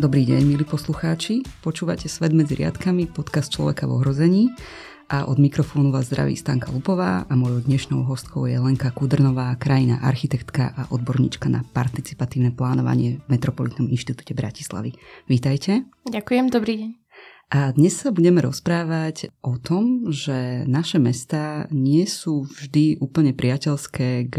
Dobrý deň, milí poslucháči. Počúvate Svet medzi riadkami, podcast Človeka v ohrození. A od mikrofónu vás zdraví Stanka Lupová a mojou dnešnou hostkou je Lenka Kudrnová, krajina architektka a odborníčka na participatívne plánovanie v Metropolitnom inštitúte Bratislavy. Vítajte. Ďakujem, dobrý deň. A dnes sa budeme rozprávať o tom, že naše mesta nie sú vždy úplne priateľské k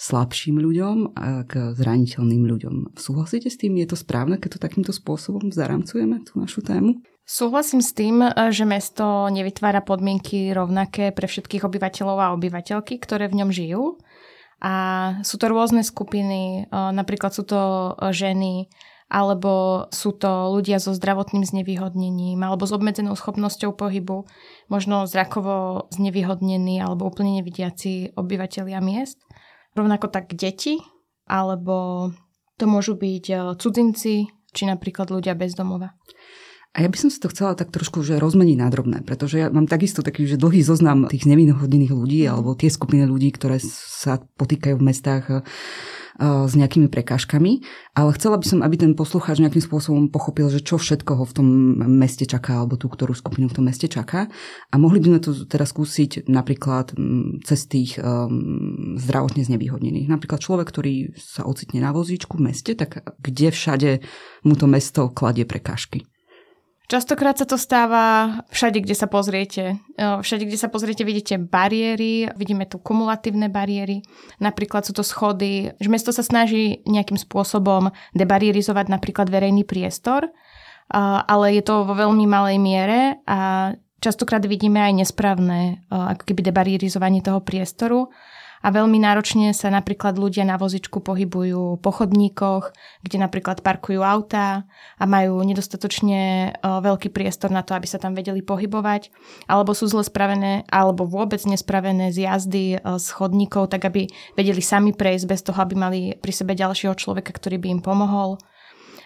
slabším ľuďom a k zraniteľným ľuďom. Súhlasíte s tým? Je to správne, keď to takýmto spôsobom zaramcujeme, tú našu tému? Súhlasím s tým, že mesto nevytvára podmienky rovnaké pre všetkých obyvateľov a obyvateľky, ktoré v ňom žijú. A sú to rôzne skupiny, napríklad sú to ženy, alebo sú to ľudia so zdravotným znevýhodnením, alebo s obmedzenou schopnosťou pohybu, možno zrakovo znevýhodnení alebo úplne nevidiaci obyvateľia miest. Rovnako tak deti, alebo to môžu byť e, cudzinci, či napríklad ľudia bez domova. A ja by som si to chcela tak trošku že rozmeniť na drobné, pretože ja mám takisto taký že dlhý zoznam tých nevinnohodných ľudí alebo tie skupiny ľudí, ktoré sa potýkajú v mestách s nejakými prekážkami, ale chcela by som, aby ten poslucháč nejakým spôsobom pochopil, že čo všetko ho v tom meste čaká, alebo tú ktorú skupinu v tom meste čaká. A mohli by sme to teraz skúsiť napríklad cez tých um, zdravotne znevýhodnených. Napríklad človek, ktorý sa ocitne na vozíčku v meste, tak kde všade mu to mesto kladie prekážky? Častokrát sa to stáva všade, kde sa pozriete. Všade, kde sa pozriete, vidíte bariéry, vidíme tu kumulatívne bariéry. Napríklad sú to schody, že mesto sa snaží nejakým spôsobom debarierizovať napríklad verejný priestor, ale je to vo veľmi malej miere a častokrát vidíme aj nesprávne ako keby debarierizovanie toho priestoru a veľmi náročne sa napríklad ľudia na vozičku pohybujú po chodníkoch, kde napríklad parkujú autá a majú nedostatočne e, veľký priestor na to, aby sa tam vedeli pohybovať, alebo sú zle spravené, alebo vôbec nespravené z jazdy e, z chodníkov, tak aby vedeli sami prejsť bez toho, aby mali pri sebe ďalšieho človeka, ktorý by im pomohol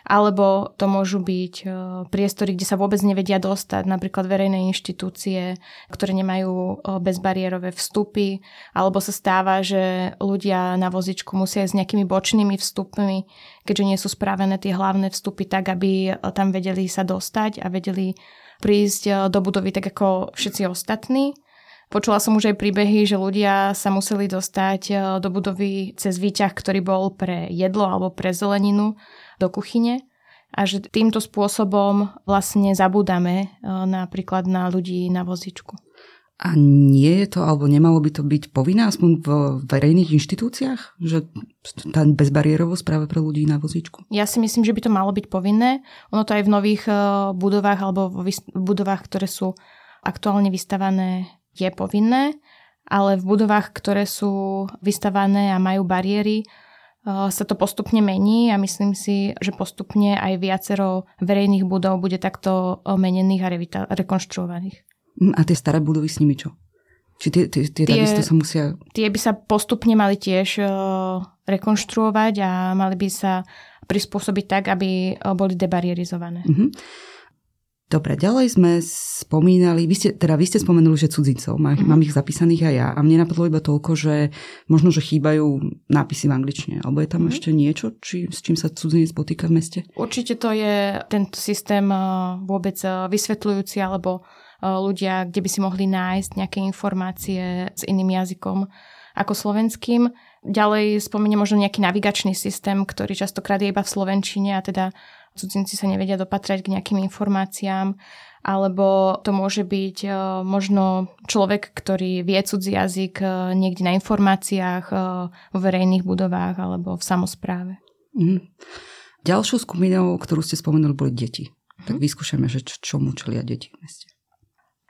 alebo to môžu byť e, priestory, kde sa vôbec nevedia dostať, napríklad verejné inštitúcie, ktoré nemajú e, bezbariérové vstupy, alebo sa stáva, že ľudia na vozičku musia s nejakými bočnými vstupmi, keďže nie sú spravené tie hlavné vstupy tak, aby e, tam vedeli sa dostať a vedeli prísť do budovy tak ako všetci ostatní. Počula som už aj príbehy, že ľudia sa museli dostať do budovy cez výťah, ktorý bol pre jedlo alebo pre zeleninu do kuchyne a že týmto spôsobom vlastne zabúdame e, napríklad na ľudí na vozičku. A nie je to, alebo nemalo by to byť povinné aspoň v verejných inštitúciách, že tá bezbariérovosť práve pre ľudí na vozíčku? Ja si myslím, že by to malo byť povinné. Ono to aj v nových e, budovách alebo v budovách, ktoré sú aktuálne vystavané, je povinné, ale v budovách, ktoré sú vystavané a majú bariéry, sa to postupne mení a myslím si, že postupne aj viacero verejných budov bude takto menených a revita- rekonštruovaných. Hm, a tie staré budovy s nimi čo? Či tie, tie, tie, tie takisto sa musia... Tie by sa postupne mali tiež rekonštruovať a mali by sa prispôsobiť tak, aby boli debarierizované. Uh-huh. Dobre, ďalej sme spomínali, vy ste, teda vy ste spomenuli, že cudzincov, mám, mm-hmm. mám ich zapísaných aj ja a mne napadlo iba toľko, že možno, že chýbajú nápisy v angličtine, alebo je tam mm-hmm. ešte niečo, či, s čím sa cudzinec potýka v meste? Určite to je tento systém eh, vôbec eh, vysvetľujúci, alebo eh, ľudia, kde by si mohli nájsť nejaké informácie s iným jazykom ako slovenským. Ďalej spomeniem možno nejaký navigačný systém, ktorý častokrát je iba v slovenčine a teda cudzinci sa nevedia dopatrať k nejakým informáciám, alebo to môže byť e, možno človek, ktorý vie cudzí jazyk e, niekde na informáciách e, vo verejných budovách alebo v samozpráve. Mm. Ďalšou skupinou, ktorú ste spomenuli, boli deti. Mm. Tak mhm. vyskúšame, že čomu čelia deti v meste.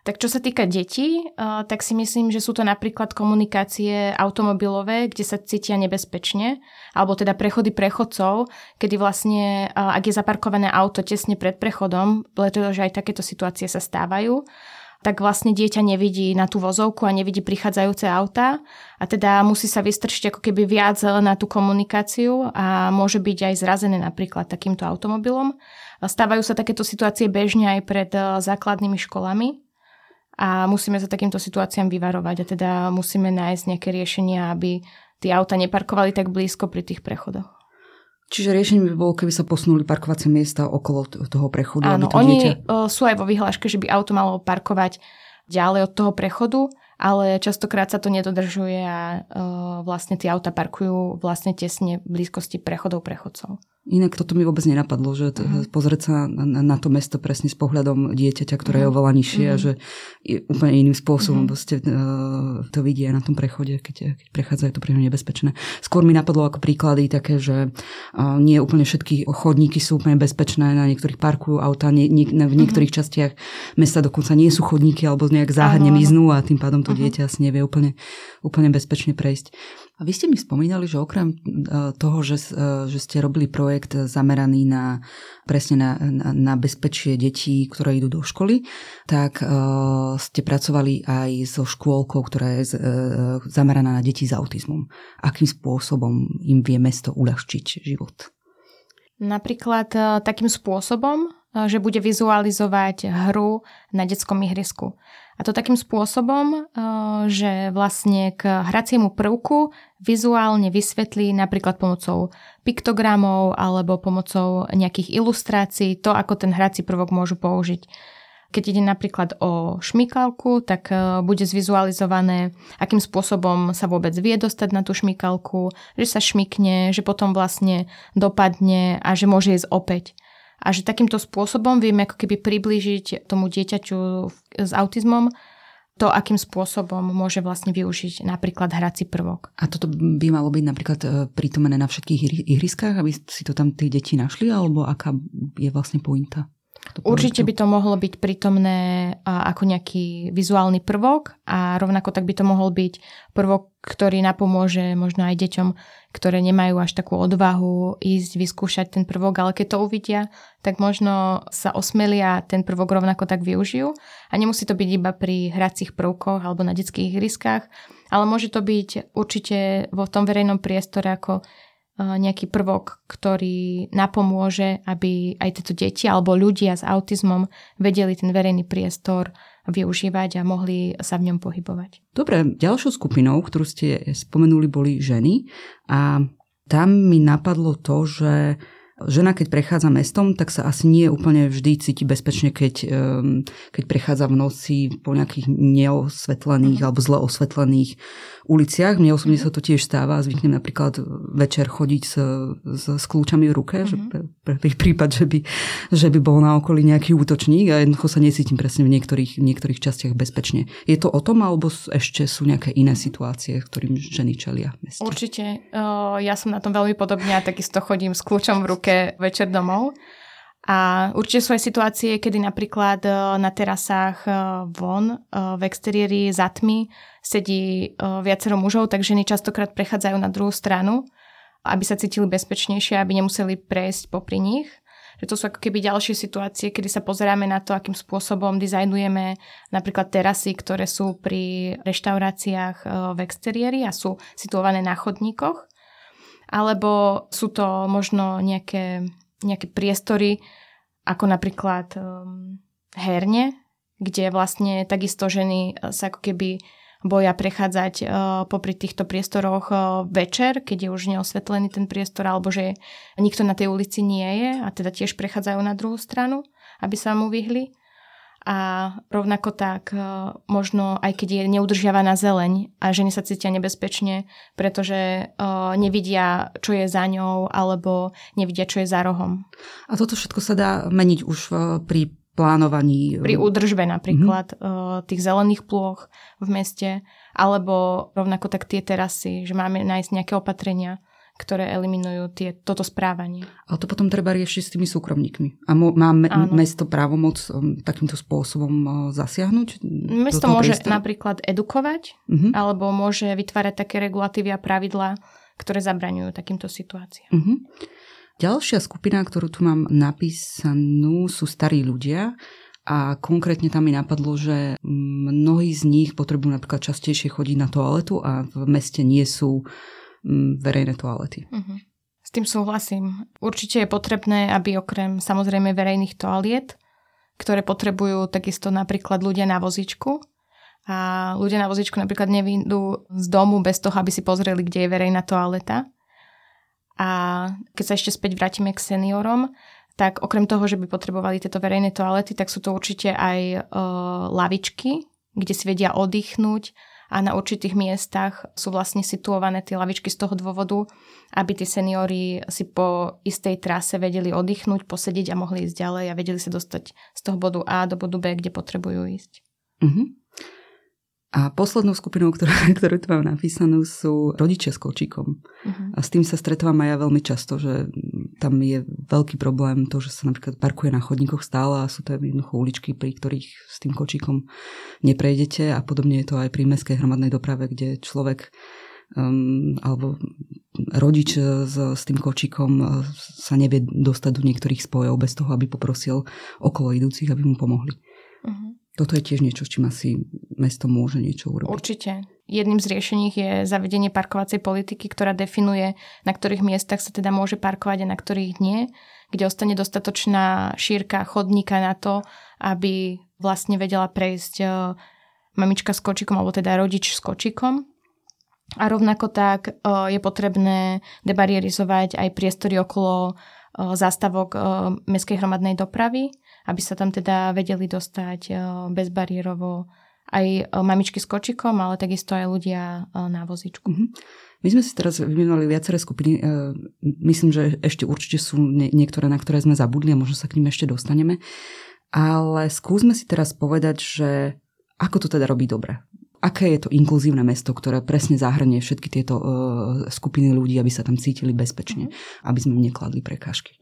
Tak čo sa týka detí, tak si myslím, že sú to napríklad komunikácie automobilové, kde sa cítia nebezpečne, alebo teda prechody prechodcov, kedy vlastne, ak je zaparkované auto tesne pred prechodom, pretože aj takéto situácie sa stávajú, tak vlastne dieťa nevidí na tú vozovku a nevidí prichádzajúce autá a teda musí sa vystrčiť ako keby viac na tú komunikáciu a môže byť aj zrazené napríklad takýmto automobilom. Stávajú sa takéto situácie bežne aj pred základnými školami, a musíme sa takýmto situáciám vyvarovať a teda musíme nájsť nejaké riešenia, aby tie auta neparkovali tak blízko pri tých prechodoch. Čiže riešením by bolo, keby sa posunuli parkovacie miesta okolo toho prechodu. Áno, to oni dieťa... sú aj vo vyhláške, že by auto malo parkovať ďalej od toho prechodu, ale častokrát sa to nedodržuje a uh, vlastne tie auta parkujú vlastne tesne v blízkosti prechodov prechodcov. Inak toto mi vôbec nenapadlo, že t- uh-huh. pozrieť sa na, na to mesto presne s pohľadom dieťaťa, ktoré uh-huh. je oveľa nižšie uh-huh. a že je úplne iným spôsobom uh-huh. uh, to vidie na tom prechode, keď, keď prechádza, je to pre nebezpečné. Skôr mi napadlo ako príklady také, že uh, nie úplne všetky chodníky sú úplne bezpečné, na niektorých parkujú auta, nie, nie, v niektorých uh-huh. častiach mesta dokonca nie sú chodníky alebo nejak záhadne miznú a tým pádom to uh-huh. dieťa asi nevie úplne, úplne bezpečne prejsť. A vy ste mi spomínali, že okrem e, toho, že, e, že ste robili projekt zameraný na presne na, na, na bezpečie detí, ktoré idú do školy, tak uh, ste pracovali aj so škôlkou, ktorá je uh, zameraná na deti s autizmom. Akým spôsobom im vie mesto uľahčiť život? Napríklad uh, takým spôsobom, že bude vizualizovať hru na detskom ihrisku. A to takým spôsobom, eh, že vlastne k hraciemu prvku vizuálne vysvetlí napríklad pomocou piktogramov alebo pomocou nejakých ilustrácií to, ako ten hrací prvok môžu použiť. Keď ide napríklad o šmykalku, tak eh, bude zvizualizované, akým spôsobom sa vôbec vie dostať na tú šmykalku, že sa šmykne, že potom vlastne dopadne a že môže ísť opäť a že takýmto spôsobom vieme ako keby priblížiť tomu dieťaťu s autizmom to, akým spôsobom môže vlastne využiť napríklad hrací prvok. A toto by malo byť napríklad e, prítomené na všetkých ihriskách, aby si to tam tie deti našli, alebo aká je vlastne pointa? Určite by to mohlo byť prítomné ako nejaký vizuálny prvok a rovnako tak by to mohol byť prvok, ktorý napomôže možno aj deťom, ktoré nemajú až takú odvahu ísť vyskúšať ten prvok, ale keď to uvidia, tak možno sa osmelia ten prvok rovnako tak využijú. A nemusí to byť iba pri hracích prvkoch alebo na detských ihriskách, ale môže to byť určite vo tom verejnom priestore ako nejaký prvok, ktorý napomôže, aby aj tieto deti alebo ľudia s autizmom vedeli ten verejný priestor využívať a mohli sa v ňom pohybovať. Dobre, ďalšou skupinou, ktorú ste spomenuli, boli ženy a tam mi napadlo to, že Žena, keď prechádza mestom, tak sa asi nie úplne vždy cíti bezpečne, keď, keď prechádza v noci po nejakých neosvetlených mm. alebo zle osvetlených uliciach. Mne osobne sa to tiež stáva. Zvyknem napríklad večer chodiť s, s, s kľúčami v ruke, že pre, pre pre prípad, že by, že by bol na okolí nejaký útočník a jednoducho sa necítim presne v niektorých, v niektorých častiach bezpečne. Je to o tom, alebo ešte sú nejaké iné situácie, ktorým ženy čelia? Meste? Určite. Ja som na tom veľmi podobne a takisto chodím s kľúčom v ruke večer domov. A určite sú aj situácie, kedy napríklad na terasách von v exteriéri za tmy sedí viacero mužov, tak ženy častokrát prechádzajú na druhú stranu, aby sa cítili bezpečnejšie, aby nemuseli prejsť popri nich. Že to sú ako keby ďalšie situácie, kedy sa pozeráme na to, akým spôsobom dizajnujeme napríklad terasy, ktoré sú pri reštauráciách v exteriéri a sú situované na chodníkoch alebo sú to možno nejaké, nejaké priestory, ako napríklad um, herne, kde vlastne takisto ženy sa ako keby boja prechádzať uh, popri týchto priestoroch uh, večer, keď je už neosvetlený ten priestor, alebo že nikto na tej ulici nie je a teda tiež prechádzajú na druhú stranu, aby sa mu vyhli a rovnako tak e, možno aj keď je neudržiavaná zeleň a ženy sa cítia nebezpečne, pretože uh, nevidia, čo je za ňou alebo nevidia, čo je za rohom. A toto všetko sa dá meniť už pri plánovaní? Pri údržbe napríklad mm-hmm. tých zelených plôch v meste alebo rovnako tak tie terasy, že máme nájsť nejaké opatrenia ktoré eliminujú tie, toto správanie. Ale to potom treba riešiť s tými súkromníkmi. A má me, mesto právomoc um, takýmto spôsobom uh, zasiahnuť? Mesto môže priestoru? napríklad edukovať, uh-huh. alebo môže vytvárať také regulatívy a pravidlá, ktoré zabraňujú takýmto situáciám. Uh-huh. Ďalšia skupina, ktorú tu mám napísanú, sú starí ľudia. A konkrétne tam mi napadlo, že mnohí z nich potrebujú napríklad častejšie chodiť na toaletu a v meste nie sú verejné toalety. Uh-huh. S tým súhlasím. Určite je potrebné, aby okrem samozrejme verejných toaliet, ktoré potrebujú takisto napríklad ľudia na vozičku, a ľudia na vozičku napríklad nevyjdú z domu bez toho, aby si pozreli, kde je verejná toaleta. A keď sa ešte späť vrátime k seniorom, tak okrem toho, že by potrebovali tieto verejné toalety, tak sú to určite aj e, lavičky, kde si vedia oddychnúť a na určitých miestach sú vlastne situované tie lavičky z toho dôvodu, aby tí seniori si po istej trase vedeli oddychnúť, posedieť a mohli ísť ďalej a vedeli sa dostať z toho bodu A do bodu B, kde potrebujú ísť. Uh-huh. A poslednou skupinou, ktorú, ktorú tu mám napísanú, sú rodičia s kočíkom. Uh-huh. A s tým sa stretávam aj ja veľmi často, že tam je veľký problém to, že sa napríklad parkuje na chodníkoch stále a sú to jednoducho uličky, pri ktorých s tým kočíkom neprejdete a podobne je to aj pri mestskej hromadnej doprave, kde človek um, alebo rodič s, s tým kočíkom uh, sa nevie dostať do niektorých spojov bez toho, aby poprosil okolo idúcich, aby mu pomohli. Uh-huh. Toto je tiež niečo, s čím asi mesto môže niečo urobiť. Určite. Jedným z riešení je zavedenie parkovacej politiky, ktorá definuje, na ktorých miestach sa teda môže parkovať a na ktorých nie, kde ostane dostatočná šírka chodníka na to, aby vlastne vedela prejsť e, mamička s kočikom, alebo teda rodič s kočikom. A rovnako tak e, je potrebné debarierizovať aj priestory okolo zástavok mestskej hromadnej dopravy, aby sa tam teda vedeli dostať bezbariérovo aj mamičky s kočikom, ale takisto aj ľudia na vozičku. Mm-hmm. My sme si teraz vymenovali viaceré skupiny. Myslím, že ešte určite sú niektoré, na ktoré sme zabudli a možno sa k ním ešte dostaneme. Ale skúsme si teraz povedať, že ako to teda robí dobre. Aké je to inkluzívne mesto, ktoré presne zahrnie všetky tieto skupiny ľudí, aby sa tam cítili bezpečne, mm-hmm. aby sme nekladli prekážky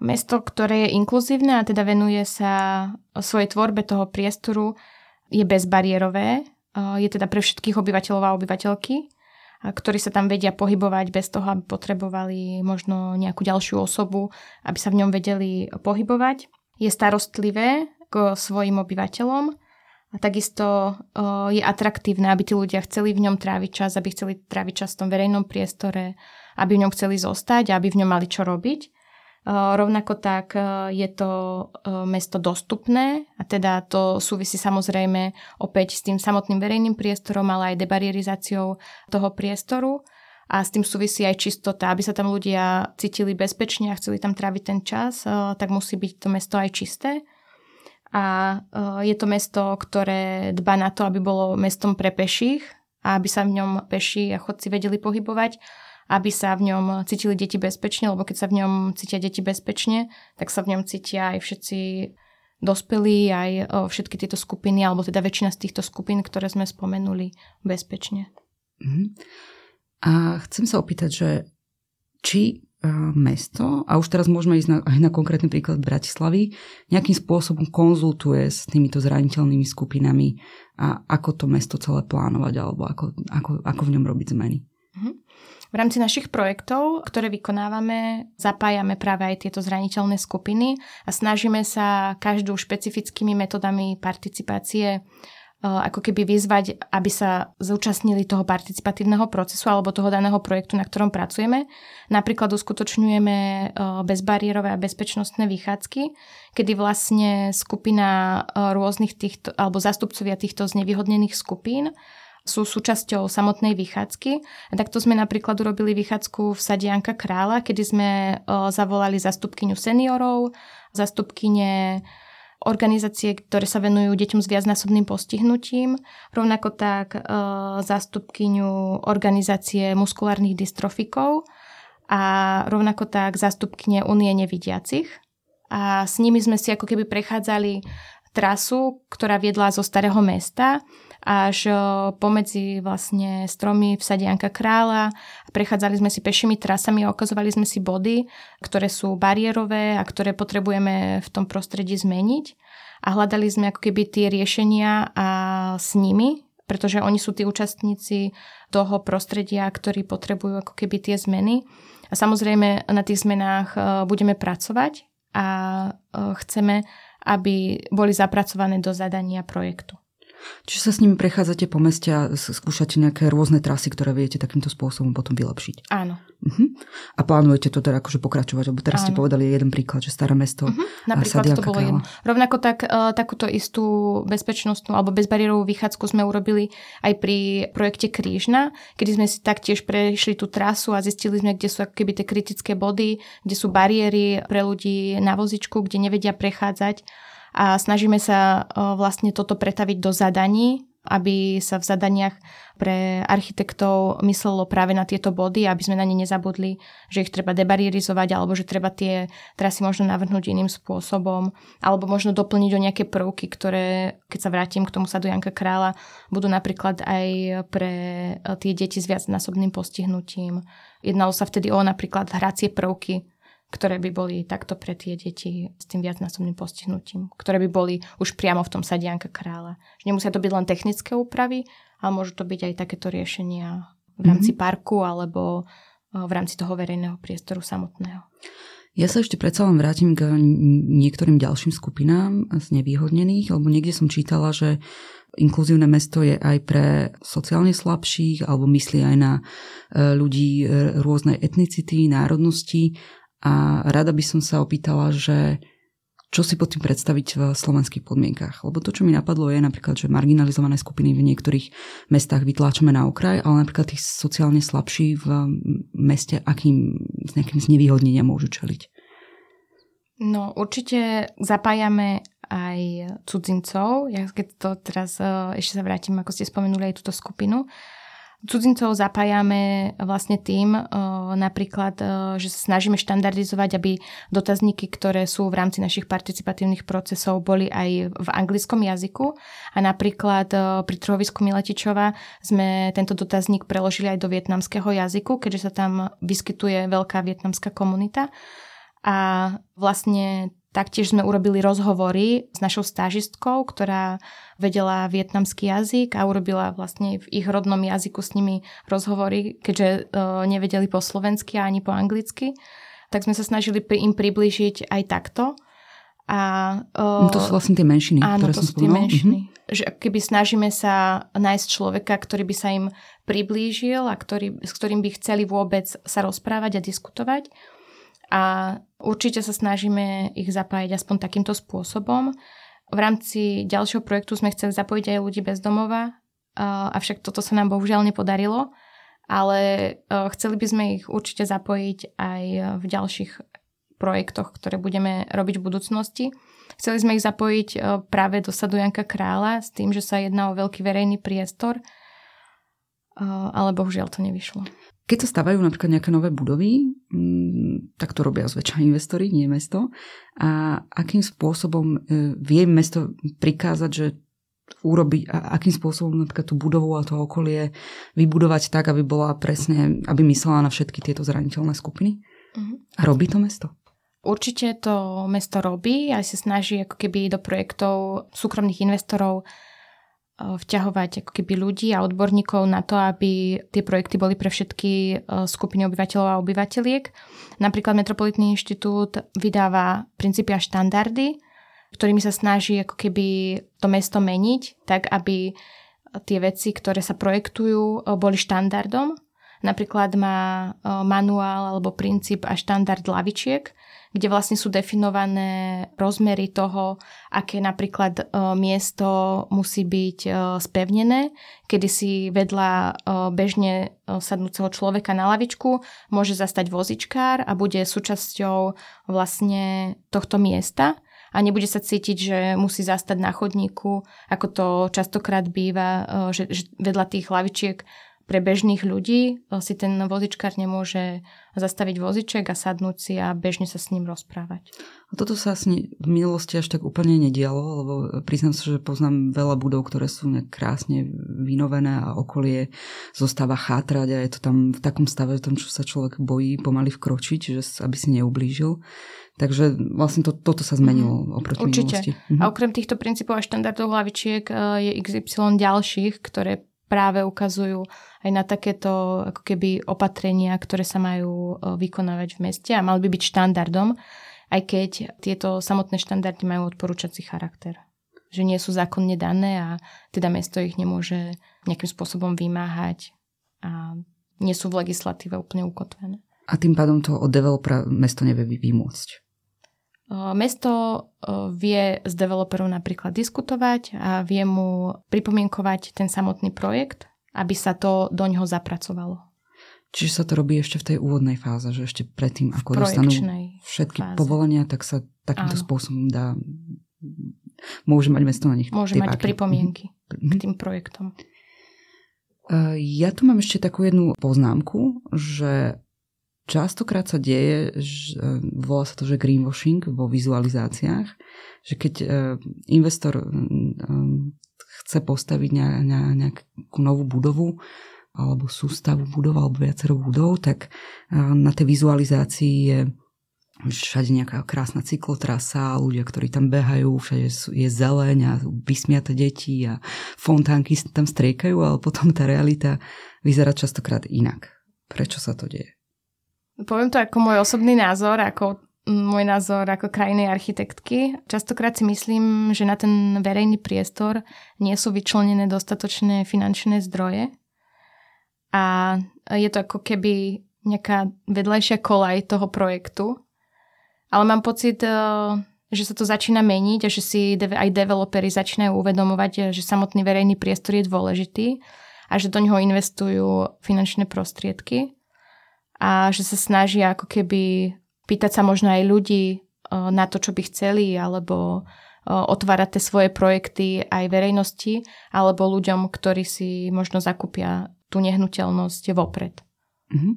mesto, ktoré je inkluzívne a teda venuje sa svojej tvorbe toho priestoru, je bezbariérové, je teda pre všetkých obyvateľov a obyvateľky, ktorí sa tam vedia pohybovať bez toho, aby potrebovali možno nejakú ďalšiu osobu, aby sa v ňom vedeli pohybovať. Je starostlivé k svojim obyvateľom a takisto je atraktívne, aby tí ľudia chceli v ňom tráviť čas, aby chceli tráviť čas v tom verejnom priestore, aby v ňom chceli zostať, aby v ňom mali čo robiť. Rovnako tak e, je to e, mesto dostupné a teda to súvisí samozrejme opäť s tým samotným verejným priestorom, ale aj debarierizáciou toho priestoru a s tým súvisí aj čistota, aby sa tam ľudia cítili bezpečne a chceli tam tráviť ten čas, tak musí byť to mesto aj čisté. A je to mesto, ktoré dba na to, aby bolo mestom pre peších a aby sa v ňom peši a chodci vedeli pohybovať aby sa v ňom cítili deti bezpečne, lebo keď sa v ňom cítia deti bezpečne, tak sa v ňom cítia aj všetci dospelí, aj všetky tieto skupiny, alebo teda väčšina z týchto skupín, ktoré sme spomenuli, bezpečne. Mm-hmm. A chcem sa opýtať, že či mesto, a už teraz môžeme ísť na, aj na konkrétny príklad Bratislavy, nejakým spôsobom konzultuje s týmito zraniteľnými skupinami a ako to mesto celé plánovať, alebo ako, ako, ako v ňom robiť zmeny. Mm-hmm. V rámci našich projektov, ktoré vykonávame, zapájame práve aj tieto zraniteľné skupiny a snažíme sa každú špecifickými metodami participácie e, ako keby vyzvať, aby sa zúčastnili toho participatívneho procesu alebo toho daného projektu, na ktorom pracujeme. Napríklad uskutočňujeme e, bezbariérové a bezpečnostné vychádzky, kedy vlastne skupina e, rôznych týchto, alebo zastupcovia týchto znevýhodnených skupín sú súčasťou samotnej vychádzky. A takto sme napríklad urobili vychádzku v sade Janka Krála, kedy sme zavolali zastupkyňu seniorov, zastupkyne organizácie, ktoré sa venujú deťom s viacnásobným postihnutím, rovnako tak e, zastupkyňu organizácie muskulárnych dystrofikov a rovnako tak zastupkyne Unie nevidiacich. A s nimi sme si ako keby prechádzali trasu, ktorá viedla zo Starého mesta až pomedzi vlastne stromy v sade Janka Krála. Prechádzali sme si pešimi trasami a ukazovali sme si body, ktoré sú bariérové a ktoré potrebujeme v tom prostredí zmeniť. A hľadali sme ako keby tie riešenia a s nimi, pretože oni sú tí účastníci toho prostredia, ktorí potrebujú ako keby tie zmeny. A samozrejme na tých zmenách budeme pracovať a chceme, aby boli zapracované do zadania projektu. Čiže sa s nimi prechádzate po meste a skúšate nejaké rôzne trasy, ktoré viete takýmto spôsobom potom vylepšiť. Áno. Uh-huh. A plánujete to teda akože pokračovať? Lebo teraz Áno. ste povedali jeden príklad, že staré mesto uh-huh. Napríklad to bolo jedno. Rovnako tak, uh, takúto istú bezpečnostnú alebo bezbariérovú vychádzku sme urobili aj pri projekte Krížna, kedy sme si taktiež prešli tú trasu a zistili sme, kde sú ako keby tie kritické body, kde sú bariéry pre ľudí na vozičku, kde nevedia prechádzať a snažíme sa vlastne toto pretaviť do zadaní aby sa v zadaniach pre architektov myslelo práve na tieto body, aby sme na ne nezabudli, že ich treba debarierizovať alebo že treba tie trasy možno navrhnúť iným spôsobom alebo možno doplniť o nejaké prvky, ktoré, keď sa vrátim k tomu sadu Janka Krála, budú napríklad aj pre e, tie deti s viacnásobným postihnutím. Jednalo sa vtedy o napríklad hracie prvky, ktoré by boli takto pre tie deti s tým viacnásobným postihnutím, ktoré by boli už priamo v tom sadianka kráľa. Že nemusia to byť len technické úpravy, ale môžu to byť aj takéto riešenia v rámci mm-hmm. parku alebo eh, v rámci toho verejného priestoru samotného. Ja sa ešte predsa len vrátim k niektorým ďalším skupinám z nevýhodnených, lebo niekde som čítala, že inkluzívne mesto je aj pre sociálne slabších alebo myslí aj na eh, ľudí eh, rôznej etnicity, národnosti a rada by som sa opýtala, že čo si pod tým predstaviť v slovenských podmienkach. Lebo to, čo mi napadlo, je napríklad, že marginalizované skupiny v niektorých mestách vytláčame na okraj, ale napríklad tých sociálne slabší v meste, akým s nejakým znevýhodneniam môžu čeliť. No určite zapájame aj cudzincov. Ja keď to teraz eh, ešte sa vrátim, ako ste spomenuli aj túto skupinu, Cudzincov zapájame vlastne tým, napríklad, že sa snažíme štandardizovať, aby dotazníky, ktoré sú v rámci našich participatívnych procesov, boli aj v anglickom jazyku. A napríklad pri trhovisku Miletičova sme tento dotazník preložili aj do vietnamského jazyku, keďže sa tam vyskytuje veľká vietnamská komunita. A vlastne Taktiež sme urobili rozhovory s našou stážistkou, ktorá vedela vietnamský jazyk a urobila vlastne v ich rodnom jazyku s nimi rozhovory, keďže uh, nevedeli po slovensky ani po anglicky. Tak sme sa snažili im približiť aj takto. A, uh, no to sú vlastne tie menšiny, áno, ktoré to som sú tie menšiny. Mm-hmm. Že keby snažíme sa nájsť človeka, ktorý by sa im priblížil a ktorý, s ktorým by chceli vôbec sa rozprávať a diskutovať a určite sa snažíme ich zapájať aspoň takýmto spôsobom. V rámci ďalšieho projektu sme chceli zapojiť aj ľudí bez domova, avšak toto sa nám bohužiaľ nepodarilo, ale chceli by sme ich určite zapojiť aj v ďalších projektoch, ktoré budeme robiť v budúcnosti. Chceli sme ich zapojiť práve do sadu Janka Krála s tým, že sa jedná o veľký verejný priestor, ale bohužiaľ to nevyšlo. Keď sa stavajú napríklad nejaké nové budovy, mm, tak to robia zväčša investori, nie mesto. A akým spôsobom e, vie mesto prikázať, že urobiť, a akým spôsobom napríklad tú budovu a to okolie vybudovať tak, aby bola presne, aby myslela na všetky tieto zraniteľné skupiny? Uh-huh. A robí to mesto? Určite to mesto robí a sa snaží ako keby do projektov súkromných investorov vťahovať ako keby ľudí a odborníkov na to, aby tie projekty boli pre všetky e, skupiny obyvateľov a obyvateľiek. Napríklad Metropolitný inštitút vydáva princípy a štandardy, ktorými sa snaží ako keby to mesto meniť, tak aby tie veci, ktoré sa projektujú, e, boli štandardom. Napríklad má manuál alebo princíp a štandard lavičiek, kde vlastne sú definované rozmery toho, aké napríklad e, miesto musí byť e, spevnené, kedy si vedľa e, bežne sadnúceho človeka na lavičku môže zastať vozičkár a bude súčasťou vlastne tohto miesta. A nebude sa cítiť, že musí zastať na chodníku, ako to častokrát býva, že, vedľa tých lavičiek pre bežných ľudí si ten vozičkár nemôže zastaviť voziček a sadnúť si a bežne sa s ním rozprávať. A toto sa asi v minulosti až tak úplne nedialo, lebo priznám sa, že poznám veľa budov, ktoré sú krásne vynovené a okolie zostáva chátrať a je to tam v takom stave, že tam čo sa človek bojí pomaly vkročiť, že aby si neublížil. Takže vlastne to, toto sa zmenilo mm, oproti Určite. minulosti. Mhm. A okrem týchto princípov a štandardov hlavičiek e, je XY ďalších, ktoré práve ukazujú aj na takéto ako keby opatrenia, ktoré sa majú e, vykonávať v meste a mali by byť štandardom, aj keď tieto samotné štandardy majú odporúčací charakter. Že nie sú zákonne dané a teda mesto ich nemôže nejakým spôsobom vymáhať a nie sú v legislatíve úplne ukotvené. A tým pádom to od developera mesto nevie vymôcť. Mesto vie s developerom napríklad diskutovať a vie mu pripomienkovať ten samotný projekt, aby sa to do ňoho zapracovalo. Čiže sa to robí ešte v tej úvodnej fáze, že ešte predtým, ako dostanú všetky fáze. povolenia, tak sa takýmto Áno. spôsobom dá môže mať mesto na nich. Môže mať páky. pripomienky mm-hmm. k tým projektom. Ja tu mám ešte takú jednu poznámku, že častokrát sa deje, že volá sa to, že greenwashing vo vizualizáciách, že keď e, investor e, chce postaviť nejakú novú budovu alebo sústavu budov alebo viacero budov, tak e, na tej vizualizácii je všade nejaká krásna cyklotrasa, ľudia, ktorí tam behajú, všade je zeleň a vysmiate deti a fontánky tam striekajú, ale potom tá realita vyzerá častokrát inak. Prečo sa to deje? Poviem to ako môj osobný názor, ako môj názor ako krajnej architektky. Častokrát si myslím, že na ten verejný priestor nie sú vyčlenené dostatočné finančné zdroje. A je to ako keby nejaká vedľajšia kolaj toho projektu, ale mám pocit, eh, že sa to začína meniť a že si aj developeri začínajú uvedomovať, eh, že samotný verejný priestor je dôležitý a že do neho investujú finančné prostriedky a že sa snažia ako keby pýtať sa možno aj ľudí eh, na to, čo by chceli alebo otvárať tie svoje projekty aj verejnosti alebo ľuďom, ktorí si možno zakúpia tú nehnuteľnosť vopred. Mm-hmm.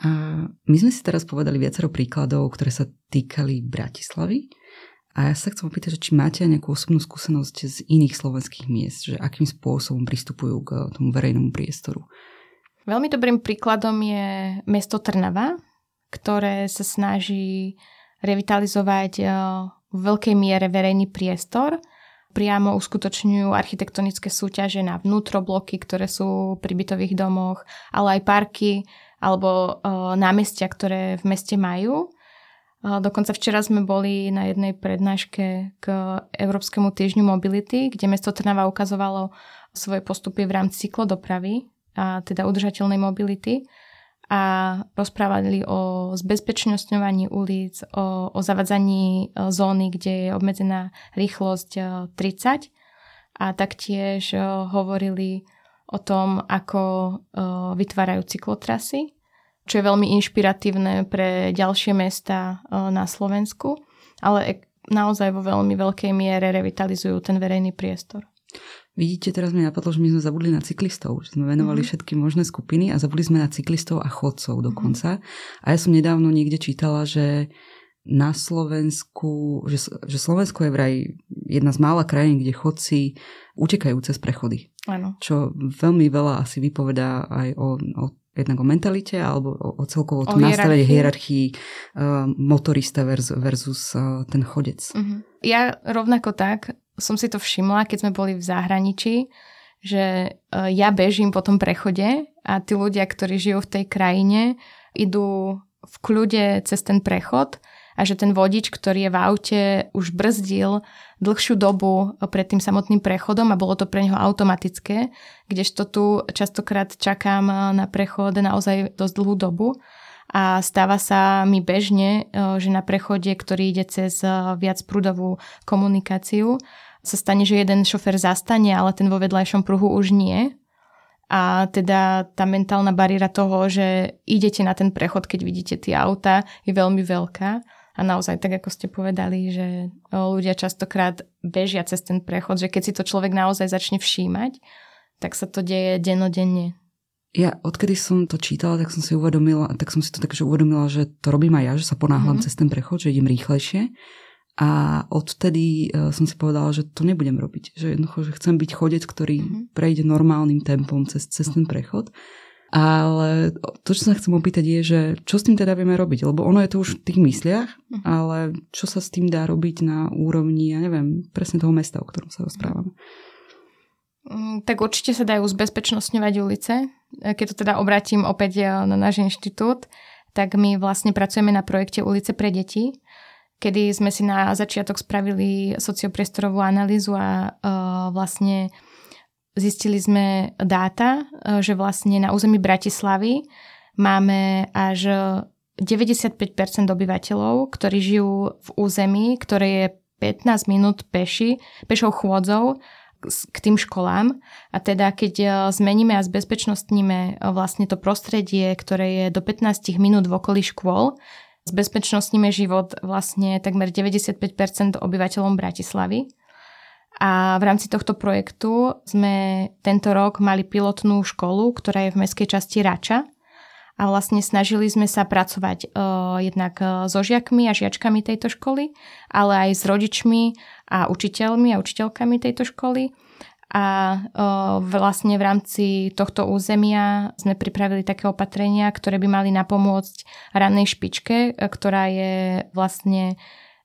A my sme si teraz povedali viacero príkladov, ktoré sa týkali Bratislavy. A ja sa chcem opýtať, či máte nejakú osobnú skúsenosť z iných slovenských miest, že akým spôsobom pristupujú k tomu verejnému priestoru. Veľmi dobrým príkladom je mesto Trnava, ktoré sa snaží revitalizovať eh, v veľkej miere verejný priestor. Priamo uskutočňujú architektonické súťaže na vnútrobloky, ktoré sú pri bytových domoch, ale aj parky, alebo uh, námestia, ktoré v meste majú. Uh, dokonca včera sme boli na jednej prednáške k Európskemu týždňu mobility, kde mesto Trnava ukazovalo svoje postupy v rámci cyklodopravy, a teda udržateľnej mobility a rozprávali o zbezpečnostňovaní ulic, o, o zavadzaní e, zóny, kde je obmedzená rýchlosť 30 a taktiež hovorili o tom, ako vytvárajú cyklotrasy, čo je veľmi inšpiratívne pre ďalšie mesta na Slovensku, ale naozaj vo veľmi veľkej miere revitalizujú ten verejný priestor. Vidíte, teraz mi napadlo, že my sme zabudli na cyklistov, že sme venovali mm-hmm. všetky možné skupiny a zabudli sme na cyklistov a chodcov dokonca. Mm-hmm. A ja som nedávno niekde čítala, že na Slovensku, že, že Slovensko je vraj jedna z mála krajín, kde chodci utekajú cez prechody. Ano. Čo veľmi veľa asi vypovedá aj o, o jednak o mentalite alebo o, o celkovo tom nastavení hierarchii uh, motorista versus, versus uh, ten chodec. Uh-huh. Ja rovnako tak som si to všimla, keď sme boli v zahraničí, že uh, ja bežím po tom prechode a tí ľudia, ktorí žijú v tej krajine, idú v kľude cez ten prechod a že ten vodič, ktorý je v aute, už brzdil dlhšiu dobu pred tým samotným prechodom a bolo to pre neho automatické, kdežto tu častokrát čakám na prechod naozaj dosť dlhú dobu a stáva sa mi bežne, že na prechode, ktorý ide cez viac prúdovú komunikáciu, sa stane, že jeden šofer zastane, ale ten vo vedľajšom pruhu už nie. A teda tá mentálna bariéra toho, že idete na ten prechod, keď vidíte tie auta, je veľmi veľká. A naozaj, tak ako ste povedali, že ľudia častokrát bežia cez ten prechod, že keď si to človek naozaj začne všímať, tak sa to deje denodenne. Ja odkedy som to čítala, tak som si uvedomila, tak som si to takže uvedomila, že to robím aj ja, že sa ponáhľam mm-hmm. cez ten prechod, že idem rýchlejšie. A odtedy uh, som si povedala, že to nebudem robiť. Že jednoducho, že chcem byť chodec, ktorý mm-hmm. prejde normálnym tempom cez, cez ten prechod. Ale to, čo sa chcem opýtať je, že čo s tým teda vieme robiť? Lebo ono je to už v tých mysliach, uh-huh. ale čo sa s tým dá robiť na úrovni, ja neviem, presne toho mesta, o ktorom sa rozprávame? Mm, tak určite sa dajú zbezpečnostňovať ulice. Keď to teda obratím opäť eh, na náš inštitút, tak my vlastne pracujeme na projekte Ulice pre deti, kedy sme si na začiatok spravili sociopriestorovú analýzu a uh, vlastne Zistili sme dáta, e, že vlastne na území Bratislavy máme až 95% obyvateľov, ktorí žijú v území, ktoré je 15 minút peši, pešou chôdzou k tým školám. A teda keď e, zmeníme a zbezpečnostníme e, vlastne to prostredie, ktoré je do 15 minút v okolí škôl, zbezpečnostníme život vlastne takmer 95% obyvateľom Bratislavy. A v rámci tohto projektu sme tento rok mali pilotnú školu, ktorá je v mestskej časti Rača. A vlastne snažili sme sa pracovať uh, jednak so žiakmi a žiačkami tejto školy, ale aj s rodičmi a učiteľmi a učiteľkami tejto školy. A vlastne v rámci tohto územia sme pripravili také opatrenia, ktoré by mali napomôcť rannej špičke, ktorá je vlastne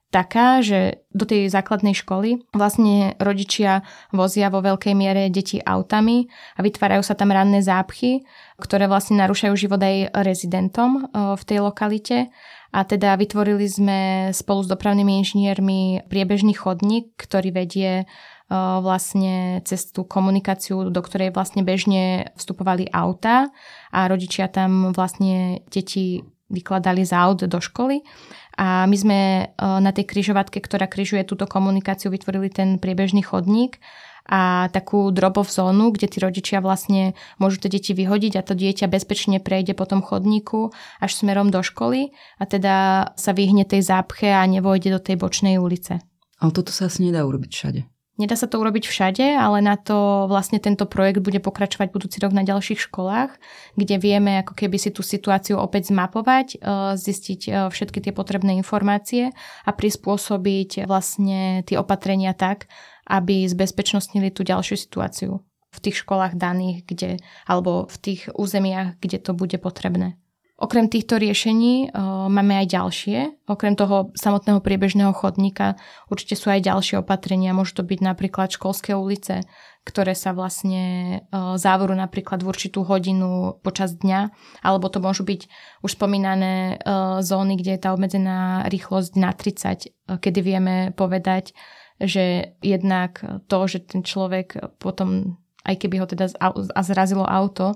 taká, že do tej základnej školy vlastne rodičia vozia vo veľkej miere deti autami a vytvárajú sa tam ranné zápchy, ktoré vlastne narúšajú život aj rezidentom v tej lokalite. A teda vytvorili sme spolu s dopravnými inžiniermi priebežný chodník, ktorý vedie vlastne cez tú komunikáciu, do ktorej vlastne bežne vstupovali auta a rodičia tam vlastne deti vykladali z aut do školy a my sme na tej kryžovatke, ktorá kryžuje túto komunikáciu, vytvorili ten priebežný chodník a takú drobov zónu, kde tí rodičia vlastne môžu to deti vyhodiť a to dieťa bezpečne prejde po tom chodníku až smerom do školy a teda sa vyhne tej zápche a nevojde do tej bočnej ulice. Ale toto sa asi nedá urobiť všade. Nedá sa to urobiť všade, ale na to vlastne tento projekt bude pokračovať budúci rok na ďalších školách, kde vieme ako keby si tú situáciu opäť zmapovať, e, zistiť e, všetky tie potrebné informácie a prispôsobiť vlastne tie opatrenia tak, aby zbezpečnostnili tú ďalšiu situáciu v tých školách daných, kde, alebo v tých územiach, kde to bude potrebné. Okrem týchto riešení uh, máme aj ďalšie. Okrem toho samotného priebežného chodníka určite sú aj ďalšie opatrenia. Môžu to byť napríklad školské ulice, ktoré sa vlastne uh, závoru napríklad v určitú hodinu počas dňa, alebo to môžu byť už spomínané uh, zóny, kde je tá obmedzená rýchlosť na 30, uh, kedy vieme povedať, že jednak to, že ten človek potom, aj keby ho teda zrazilo auto,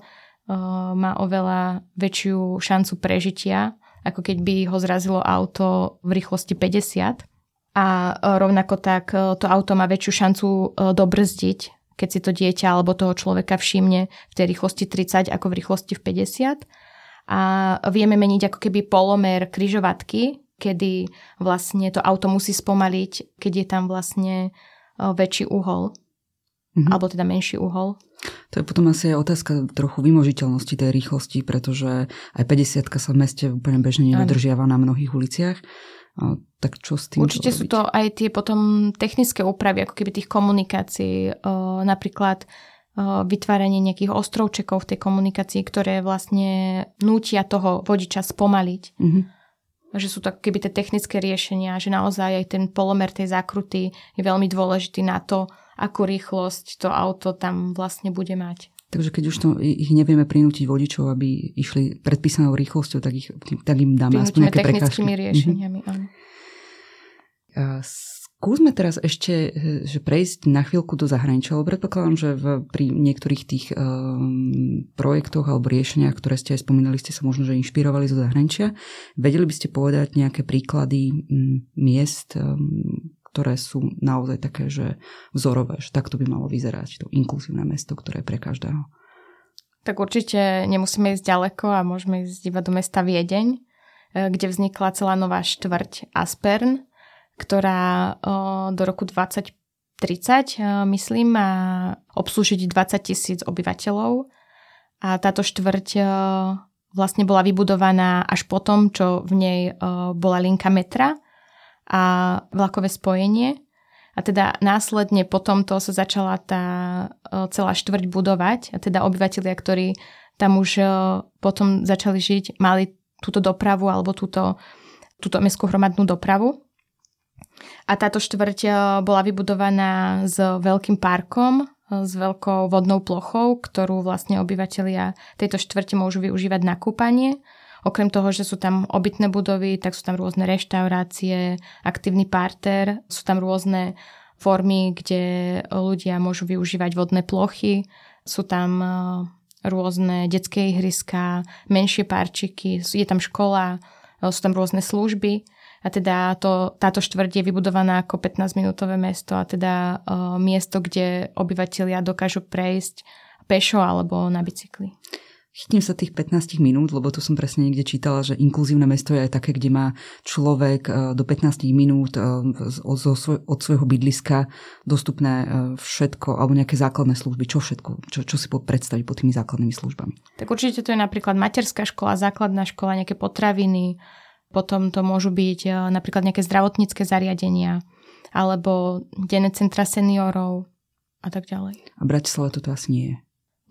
má oveľa väčšiu šancu prežitia, ako keď by ho zrazilo auto v rýchlosti 50. A e, rovnako tak e, to auto má väčšiu šancu e, dobrzdiť, keď si to dieťa alebo toho človeka všimne v tej rýchlosti 30 ako v rýchlosti v 50. A vieme meniť ako keby polomer kryžovatky, kedy vlastne to auto musí spomaliť, keď je tam vlastne väčší uhol, mm-hmm. alebo teda menší uhol. To je potom asi aj otázka trochu vymožiteľnosti tej rýchlosti, pretože aj 50 sa v meste úplne bežne nedodržiava na mnohých uliciach. A tak čo s tým Určite sú to aj tie potom technické úpravy, ako keby tých komunikácií, o, napríklad o, vytváranie nejakých ostrovčekov v tej komunikácii, ktoré vlastne nútia toho vodiča spomaliť. Mm-hmm. Že sú to keby tie technické riešenia, že naozaj aj ten polomer tej zákruty je veľmi dôležitý na to, akú rýchlosť to auto tam vlastne bude mať. Takže keď už to, ich nevieme prinútiť vodičov, aby išli predpísanou rýchlosťou, tak, ich, tak im dáme aspoň nejaké technickými prekážky. riešeniami, áno. Skúsme teraz ešte že prejsť na chvíľku do zahraničia, lebo predpokladám, že v, pri niektorých tých um, projektoch alebo riešeniach, ktoré ste aj spomínali, ste sa možno že inšpirovali zo zahraničia. Vedeli by ste povedať nejaké príklady um, miest, um, ktoré sú naozaj také, že vzorové, že takto by malo vyzerať to inkluzívne mesto, ktoré je pre každého. Tak určite nemusíme ísť ďaleko a môžeme ísť iba do mesta Viedeň, e, kde vznikla celá nová štvrť Aspern, ktorá do roku 2030, e, myslím, má obslúžiť 20 tisíc obyvateľov. A táto štvrť e, vlastne bola vybudovaná až potom, čo v nej bola linka metra, a vlakové spojenie. A teda následne po tomto sa začala tá e, celá štvrť budovať a teda obyvateľia, ktorí tam už e, potom začali žiť, mali túto dopravu alebo túto, túto mestskú hromadnú dopravu. A táto štvrť e, bola vybudovaná s veľkým parkom, s veľkou vodnou plochou, ktorú vlastne obyvateľia tejto štvrte môžu využívať na kúpanie Okrem toho, že sú tam obytné budovy, tak sú tam rôzne reštaurácie, aktívny parter, sú tam rôzne formy, kde ľudia môžu využívať vodné plochy, sú tam e, rôzne detské ihriska, menšie parčiky, je tam škola, sú tam rôzne služby a teda to, táto štvrť je vybudovaná ako 15-minútové mesto a teda uh, miesto, kde obyvateľia dokážu prejsť pešo alebo na bicykli. Chytím sa tých 15 minút, lebo tu som presne niekde čítala, že inkluzívne mesto je aj také, kde má človek e, do 15 minút e, od svojho bydliska dostupné e, všetko, alebo nejaké základné služby. Čo všetko? Čo, čo si predstaviť pod tými základnými službami? Tak určite to je napríklad materská škola, základná škola, nejaké potraviny, potom to môžu byť napríklad nejaké zdravotnícke zariadenia, alebo denné centra seniorov a tak ďalej. A Bratislava toto asi nie je.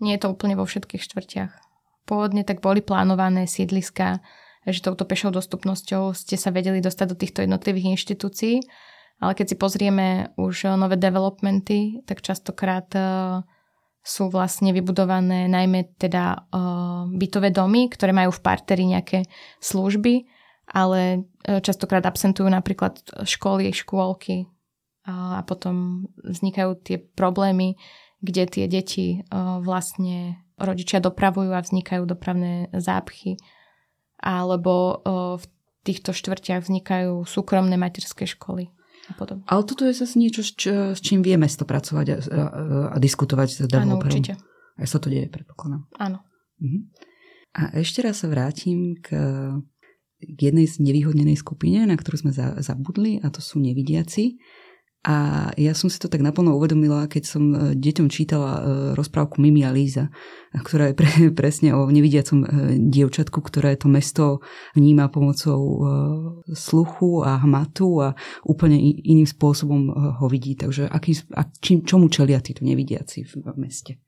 Nie je to úplne vo všetkých štvrtiach pôvodne tak boli plánované sídliska, že touto pešou dostupnosťou ste sa vedeli dostať do týchto jednotlivých inštitúcií, ale keď si pozrieme už nové developmenty, tak častokrát uh, sú vlastne vybudované najmä teda uh, bytové domy, ktoré majú v parteri nejaké služby, ale častokrát absentujú napríklad školy, škôlky a potom vznikajú tie problémy, kde tie deti vlastne rodičia dopravujú a vznikajú dopravné zápchy, alebo v týchto štvrtiach vznikajú súkromné materské školy. Podobne. Ale toto je zase niečo, s, s čím vie mesto pracovať a, a, a diskutovať s developerom. Áno, určite. Aj sa to deje, predpokladám. Áno. Mhm. A ešte raz sa vrátim k, k jednej z nevýhodnenej skupine, na ktorú sme za, zabudli, a to sú nevidiaci. A ja som si to tak naplno uvedomila, keď som e, deťom čítala e, rozprávku Mimi a Líza, ktorá je pre, presne o nevidiacom e, dievčatku, ktoré to mesto vníma pomocou sluchu a hmatu a úplne iným spôsobom ho vidí. Takže aký, a čím, čomu čelia títo nevidiaci v meste?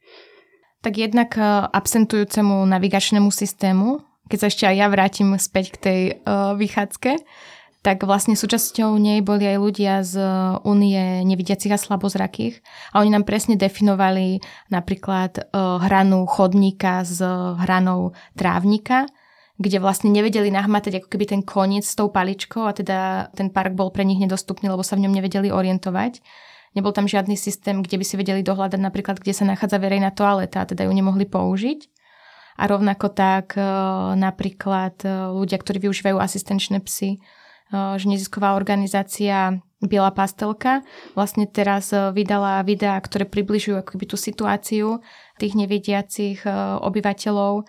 Tak jednak absentujúcemu navigačnému systému, keď sa ešte aj ja vrátim späť k tej uh, vychádzke, tak vlastne súčasťou nej boli aj ľudia z Únie nevidiacich a slabozrakých a oni nám presne definovali napríklad uh, hranu chodníka s hranou trávnika, kde vlastne nevedeli nahmatať ako keby ten koniec s tou paličkou a teda ten park bol pre nich nedostupný, lebo sa v ňom nevedeli orientovať. Nebol tam žiadny systém, kde by si vedeli dohľadať napríklad, kde sa nachádza verejná toaleta a teda ju nemohli použiť. A rovnako tak napríklad ľudia, ktorí využívajú asistenčné psy, že nezisková organizácia Biela pastelka vlastne teraz vydala videá, ktoré približujú akoby tú situáciu tých nevidiacich obyvateľov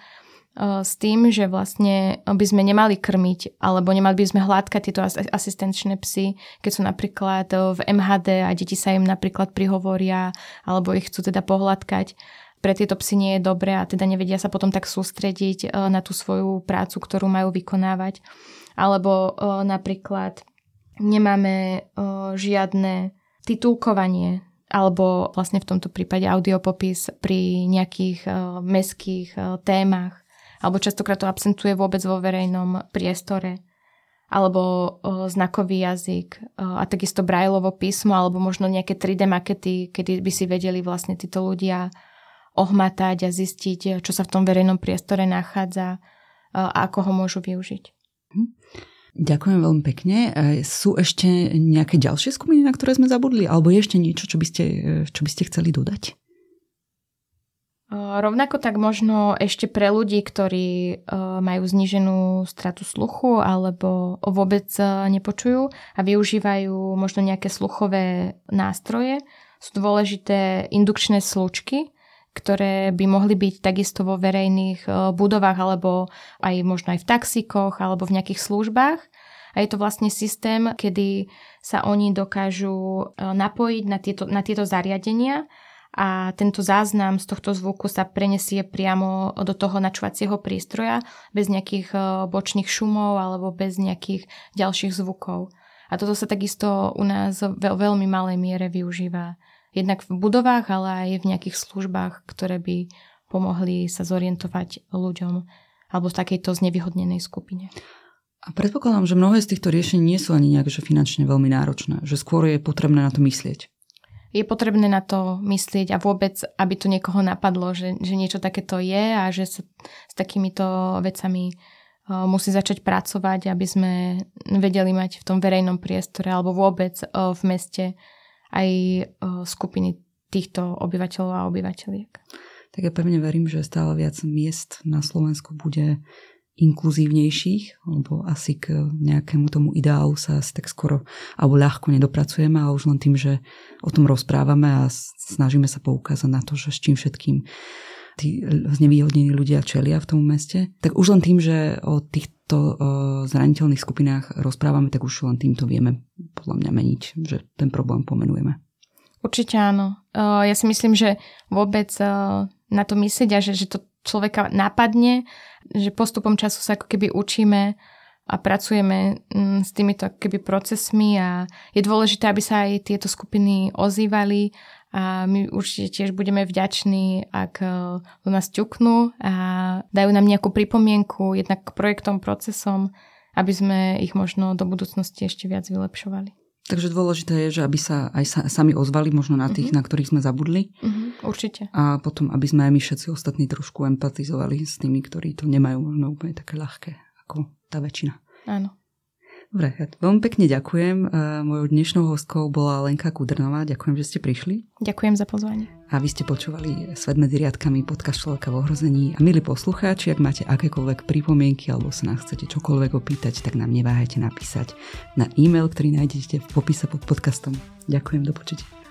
s tým, že vlastne by sme nemali krmiť alebo nemali by sme hladkať tieto asistenčné psy, keď sú napríklad v MHD a deti sa im napríklad prihovoria alebo ich chcú teda pohľadkať pre tieto psy nie je dobré a teda nevedia sa potom tak sústrediť na tú svoju prácu, ktorú majú vykonávať alebo o, napríklad nemáme o, žiadne titulkovanie alebo vlastne v tomto prípade audiopopis pri nejakých o, meských o, témach alebo častokrát to absentuje vôbec vo verejnom priestore alebo o, znakový jazyk o, a takisto Braillovo písmo alebo možno nejaké 3D makety, kedy by si vedeli vlastne títo ľudia ohmatať a zistiť, čo sa v tom verejnom priestore nachádza a ako ho môžu využiť. Ďakujem veľmi pekne. E, sú ešte nejaké ďalšie skupiny, na ktoré sme zabudli? Alebo ešte niečo, čo by ste, e, čo by ste chceli dodať? E, rovnako tak možno ešte pre ľudí, ktorí majú zníženú stratu sluchu alebo vôbec nepočujú a využívajú možno nejaké sluchové nástroje, sú dôležité indukčné slučky, ktoré by mohli byť takisto vo verejných e, budovách alebo aj možno aj v taxikoch alebo v nejakých službách. A je to vlastne systém, kedy sa oni dokážu e, napojiť na tieto, na tieto zariadenia a tento záznam z tohto zvuku sa prenesie priamo do toho načúvacieho prístroja bez nejakých e, bočných šumov alebo bez nejakých ďalších zvukov. A toto sa takisto u nás v veľmi malej miere využíva jednak v budovách, ale aj v nejakých službách, ktoré by pomohli sa zorientovať ľuďom alebo v takejto znevýhodnenej skupine. A predpokladám, že mnohé z týchto riešení nie sú ani nejak že finančne veľmi náročné, že skôr je potrebné na to myslieť. Je potrebné na to myslieť a vôbec, aby to niekoho napadlo, že, že niečo takéto je a že sa s takýmito vecami uh, musí začať pracovať, aby sme vedeli mať v tom verejnom priestore alebo vôbec uh, v meste aj skupiny týchto obyvateľov a obyvateľiek. tak ja pevne verím, že stále viac miest na Slovensku bude inkluzívnejších, lebo asi k nejakému tomu ideálu sa asi tak skoro alebo ľahko nedopracujeme, ale už len tým, že o tom rozprávame a snažíme sa poukázať na to, že s čím všetkým tí znevýhodnení ľudia čelia v tom meste, tak už len tým, že o týchto zraniteľných skupinách rozprávame, tak už len týmto vieme podľa mňa meniť, že ten problém pomenujeme. Určite áno. Ja si myslím, že vôbec na to myslieť a že, že to človeka napadne, že postupom času sa ako keby učíme a pracujeme mm, s týmito keby procesmi a je dôležité, aby sa aj tieto skupiny ozývali a my určite tiež budeme vďační, ak e, do nás ťuknú a dajú nám nejakú pripomienku jednak k projektom, procesom, aby sme ich možno do budúcnosti ešte viac vylepšovali. Takže dôležité je, že aby sa aj sa, sami ozvali možno na tých, uh-huh. na ktorých sme zabudli. Uh-huh, určite. A potom, aby sme aj my všetci ostatní trošku empatizovali s tými, ktorí to nemajú možno úplne také ľahké ako tá väčšina. Áno. Dobre, ja veľmi pekne ďakujem. E, mojou dnešnou hostkou bola Lenka Kudrnová. Ďakujem, že ste prišli. Ďakujem za pozvanie. A vy ste počúvali Svet medzi riadkami, podcast Človeka v ohrození. A milí poslucháči, ak máte akékoľvek pripomienky alebo sa nás chcete čokoľvek opýtať, tak nám neváhajte napísať na e-mail, ktorý nájdete v popise pod podcastom. Ďakujem, do počutia.